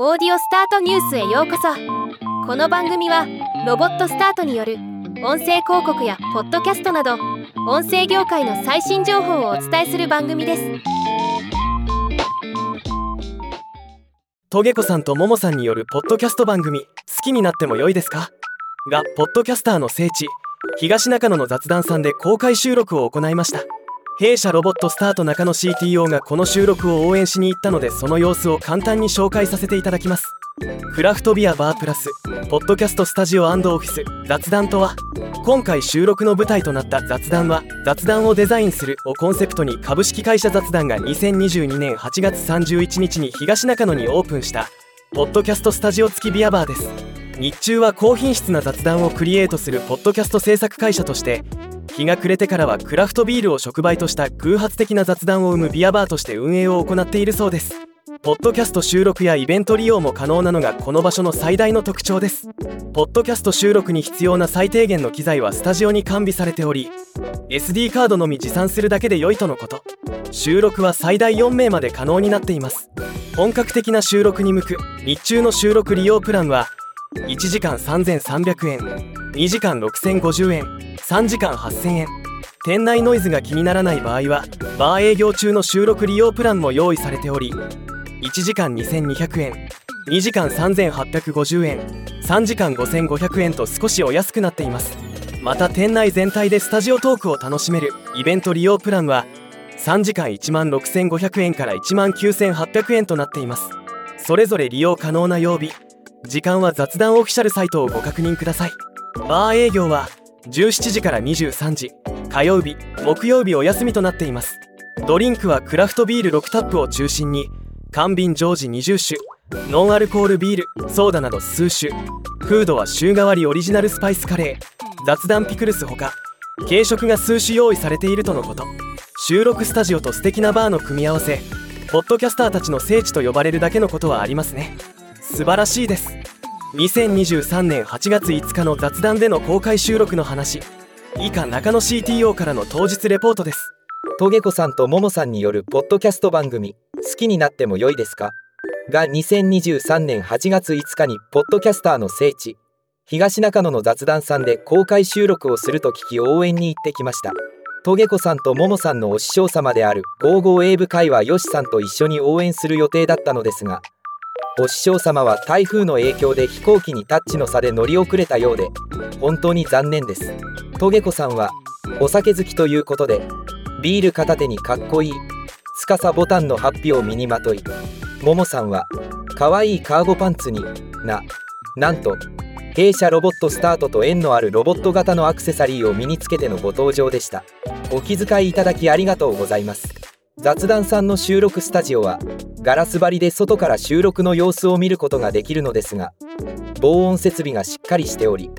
オーディオスタートニュースへようこそ。この番組はロボットスタートによる音声広告やポッドキャストなど音声業界の最新情報をお伝えする番組です。トゲコさんとモモさんによるポッドキャスト番組好きになっても良いですか？がポッドキャスターの聖地東中野の雑談さんで公開収録を行いました。弊社ロボットスタート中野 CTO がこの収録を応援しに行ったのでその様子を簡単に紹介させていただきます。クラフトビアバープラスポッドキャストスタジオオフィス雑談とは今回収録の舞台となった雑談は雑談をデザインするをコンセプトに株式会社雑談が2022年8月31日に東中野にオープンしたポッドキャストスタジオ付きビアバーです。日中は高品質な雑談をクリエイトするポッドキャスト制作会社として日が暮れてからはクラフトビールを触媒とした偶発的な雑談を生むビアバーとして運営を行っているそうです。ポッドキャスト収録やイベント利用も可能なのがこの場所の最大の特徴です。ポッドキャスト収録に必要な最低限の機材はスタジオに完備されており SD カードのみ持参するだけで良いとのこと。収録は最大4名まで可能になっています。本格的な収録に向く日中の収録利用プランは1時間3300円2時間6050円3時間8000円。店内ノイズが気にならない場合はバー営業中の収録利用プランも用意されており1時間2200円2時間3850円3時間5500円と少しお安くなっています。また店内全体でスタジオトークを楽しめるイベント利用プランは3時間1万6500円から1万9800円となっています。それぞれ利用可能な曜日時間は雑談オフィシャルサイトをご確認ください。バー営業は17時から23時。火曜日木曜日お休みとなっています。ドリンクはクラフトビール6タップを中心に。缶瓶常時20種。ノンアルコールビールソーダなど数種。フードは週替わりオリジナルスパイスカレー。雑談ピクルスほか。軽食が数種用意されているとのこと。収録スタジオと素敵なバーの組み合わせ。ポッドキャスターたちの聖地と呼ばれるだけのことはありますね。素晴らしいです。2023年8月5日の雑談での公開収録の話。以下中野 CTO からの当日レポートです。トゲコさんとモモさんによるポッドキャスト番組好きになっても良いですか？が2023年8月5日にポッドキャスターの聖地東中野の雑談さんで公開収録をすると聞き応援に行ってきました。トゲコさんとモモさんのお師匠様である55英語会はヨシさんと一緒に応援する予定だったのですがお師匠様は台風の影響で飛行機にタッチの差で乗り遅れたようで本当に残念です。トゲコさんはお酒好きということでビール片手にかっこいい司ボタンのハッピーを身にまといももさんは可愛いカーゴパンツにななんと弊社ロボットスタートと縁のあるロボット型のアクセサリーを身につけてのご登場でした。お気遣いいただきありがとうございます。雑談さんの収録スタジオはガラス張りで外から収録の様子を見ることができるのですが防音設備がしっかりしており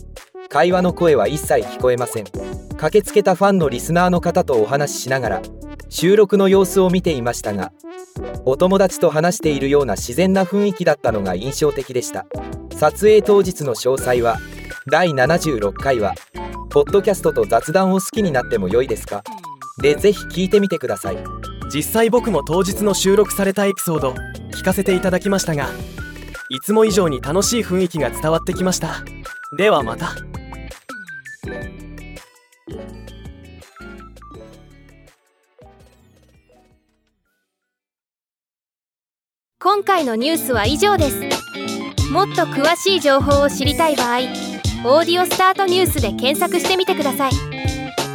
会話の声は一切聞こえません。駆けつけたファンのリスナーの方とお話ししながら収録の様子を見ていましたがお友達と話しているような自然な雰囲気だったのが印象的でした。撮影当日の詳細は第76回は「ポッドキャストと雑談を好きになっても良いですか?」でぜひ聞いてみてください。実際僕も当日の収録されたエピソード聞かせていただきましたがいつも以上に楽しい雰囲気が伝わってきました。ではまた。今回のニュースは以上です。もっと詳しい情報を知りたい場合「オーディオスタートニュース」で検索してみてください。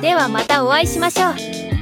ではまたお会いしましょう。